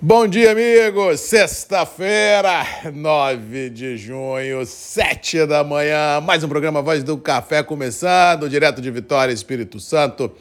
Bom dia, amigos! Sexta-feira, 9 de junho, 7 da manhã. Mais um programa Voz do Café começando, direto de Vitória, Espírito Santo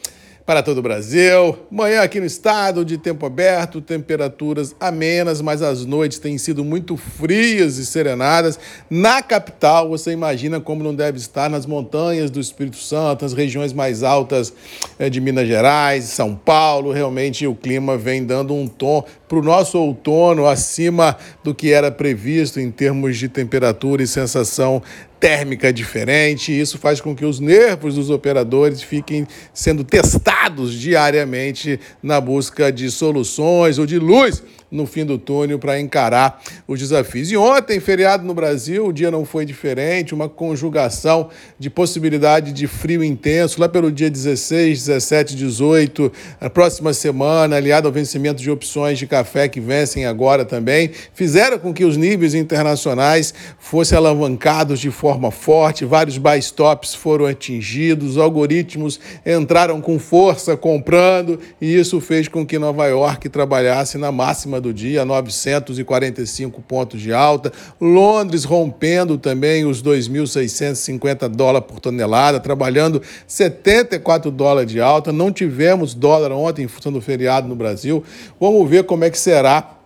para todo o Brasil. Manhã aqui no estado, de tempo aberto, temperaturas amenas, mas as noites têm sido muito frias e serenadas. Na capital, você imagina como não deve estar nas montanhas do Espírito Santo, nas regiões mais altas eh, de Minas Gerais, São Paulo. Realmente o clima vem dando um tom para o nosso outono acima do que era previsto em termos de temperatura e sensação térmica diferente. Isso faz com que os nervos dos operadores fiquem sendo testados diariamente na busca de soluções ou de luz no fim do túnel para encarar os desafios. E ontem, feriado no Brasil, o dia não foi diferente, uma conjugação de possibilidade de frio intenso lá pelo dia 16, 17, 18, a próxima semana, aliado ao vencimento de opções de café que vencem agora também, fizeram com que os níveis internacionais fossem alavancados de forma forte, vários buy stops foram atingidos, os algoritmos entraram com força comprando, e isso fez com que Nova York trabalhasse na máxima do dia, 945 pontos de alta. Londres rompendo também os 2.650 dólares por tonelada, trabalhando 74 dólares de alta. Não tivemos dólar ontem em função do feriado no Brasil. Vamos ver como é que será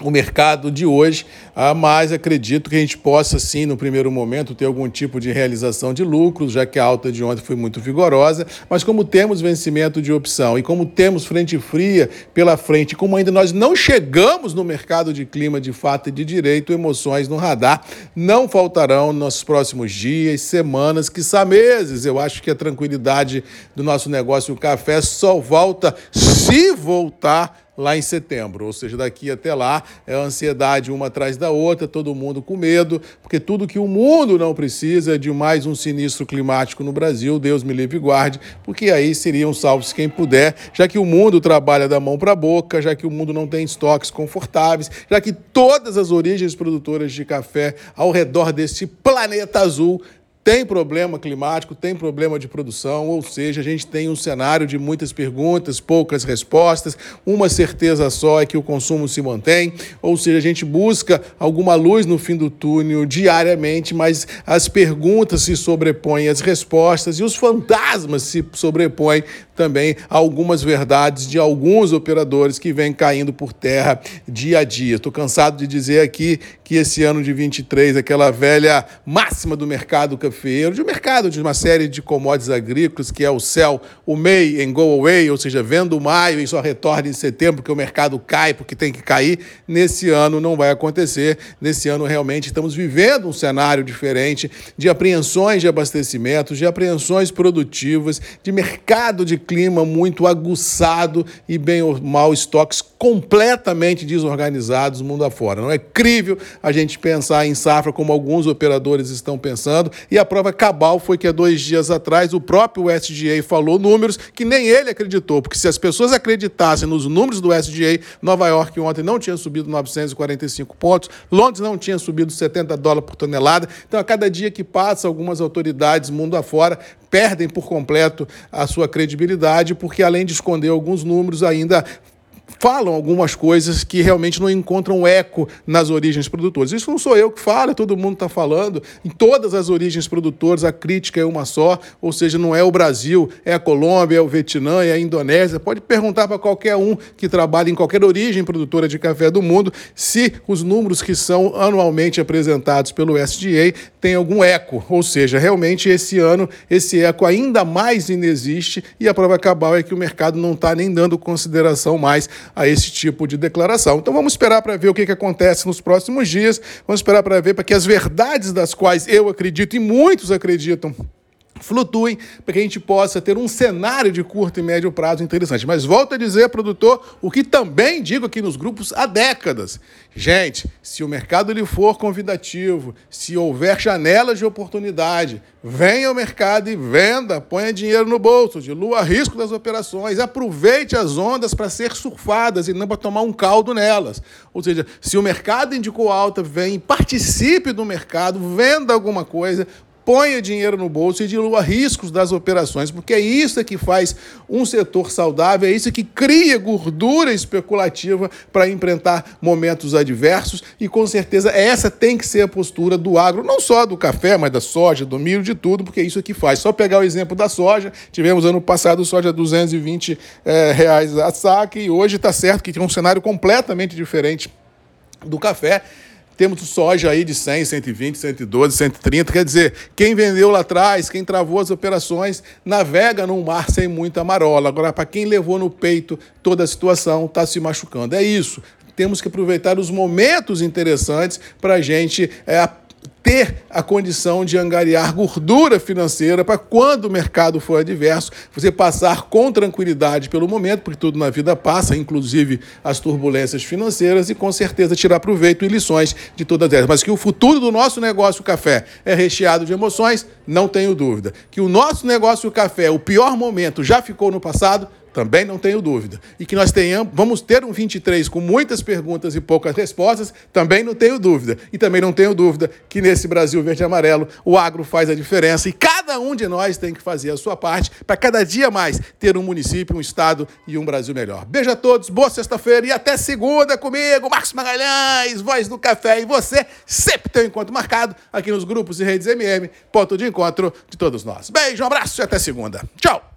o mercado de hoje, ah, mas acredito que a gente possa, sim, no primeiro momento, ter algum tipo de realização de lucros, já que a alta de ontem foi muito vigorosa. Mas como temos vencimento de opção e como temos frente fria pela frente, como ainda nós não chegamos no mercado de clima de fato e de direito, emoções no radar não faltarão nos próximos dias, semanas, quiçá meses. Eu acho que a tranquilidade do nosso negócio o café só volta se voltar lá em setembro. Ou seja, daqui até lá é a ansiedade uma atrás da outra, todo mundo com medo, porque tudo que o mundo não precisa é de mais um sinistro climático no Brasil, Deus me livre e guarde, porque aí seriam salvos quem puder, já que o mundo trabalha da mão para a boca, já que o mundo não tem estoques confortáveis, já que todas as origens produtoras de café ao redor deste planeta azul tem problema climático, tem problema de produção, ou seja, a gente tem um cenário de muitas perguntas, poucas respostas. Uma certeza só é que o consumo se mantém, ou seja, a gente busca alguma luz no fim do túnel diariamente, mas as perguntas se sobrepõem às respostas e os fantasmas se sobrepõem também a algumas verdades de alguns operadores que vêm caindo por terra dia a dia. Estou cansado de dizer aqui que esse ano de 23, aquela velha máxima do mercado cafeeiro, de um mercado de uma série de commodities agrícolas, que é o céu, o May and go away, ou seja, vendo maio e só retorna em setembro, porque o mercado cai porque tem que cair, nesse ano não vai acontecer. Nesse ano realmente estamos vivendo um cenário diferente de apreensões de abastecimento, de apreensões produtivas, de mercado de clima muito aguçado e bem ou mal estoques completamente desorganizados mundo afora. Não é crível a gente pensar em safra como alguns operadores estão pensando e a prova cabal foi que há dois dias atrás o próprio SGA falou números que nem ele acreditou, porque se as pessoas acreditassem nos números do SGA, Nova York ontem não tinha subido 945 pontos, Londres não tinha subido 70 dólares por tonelada. Então, a cada dia que passa, algumas autoridades mundo afora perdem por completo a sua credibilidade, porque além de esconder alguns números, ainda falam algumas coisas que realmente não encontram eco nas origens produtoras. Isso não sou eu que falo, todo mundo está falando. Em todas as origens produtoras, a crítica é uma só, ou seja, não é o Brasil, é a Colômbia, é o Vietnã, é a Indonésia. Pode perguntar para qualquer um que trabalha em qualquer origem produtora de café do mundo se os números que são anualmente apresentados pelo SDA têm algum eco. Ou seja, realmente esse ano esse eco ainda mais inexiste e a prova cabal é que o mercado não está nem dando consideração mais a esse tipo de declaração. Então vamos esperar para ver o que, que acontece nos próximos dias, vamos esperar para ver para que as verdades das quais eu acredito e muitos acreditam flutuem para que a gente possa ter um cenário de curto e médio prazo interessante. Mas volto a dizer, produtor, o que também digo aqui nos grupos há décadas. Gente, se o mercado lhe for convidativo, se houver janelas de oportunidade, venha ao mercado e venda, ponha dinheiro no bolso, dilua risco das operações, aproveite as ondas para ser surfadas e não para tomar um caldo nelas. Ou seja, se o mercado indicou alta, vem, participe do mercado, venda alguma coisa, ponha dinheiro no bolso e dilua riscos das operações, porque é isso que faz um setor saudável, é isso que cria gordura especulativa para enfrentar momentos adversos e com certeza essa tem que ser a postura do agro, não só do café, mas da soja, do milho, de tudo, porque é isso que faz. Só pegar o exemplo da soja, tivemos ano passado soja 220 é, reais a saque e hoje está certo que tem um cenário completamente diferente do café temos soja aí de 100, 120, 112, 130. Quer dizer, quem vendeu lá atrás, quem travou as operações, navega num mar sem muita marola. Agora, para quem levou no peito toda a situação, está se machucando. É isso. Temos que aproveitar os momentos interessantes para a gente é, ter a condição de angariar gordura financeira para quando o mercado for adverso, você passar com tranquilidade pelo momento, porque tudo na vida passa, inclusive as turbulências financeiras, e com certeza tirar proveito e lições de todas elas. Mas que o futuro do nosso negócio café é recheado de emoções, não tenho dúvida. Que o nosso negócio café, o pior momento já ficou no passado, também não tenho dúvida. E que nós tenhamos, vamos ter um 23 com muitas perguntas e poucas respostas, também não tenho dúvida. E também não tenho dúvida que nesse Brasil verde e amarelo o agro faz a diferença e cada um de nós tem que fazer a sua parte para cada dia mais ter um município, um estado e um Brasil melhor. Beijo a todos, boa sexta-feira e até segunda comigo, Marcos Magalhães, voz do café e você sempre tem um encontro marcado aqui nos grupos e redes MM, ponto de encontro de todos nós. Beijo, um abraço e até segunda. Tchau!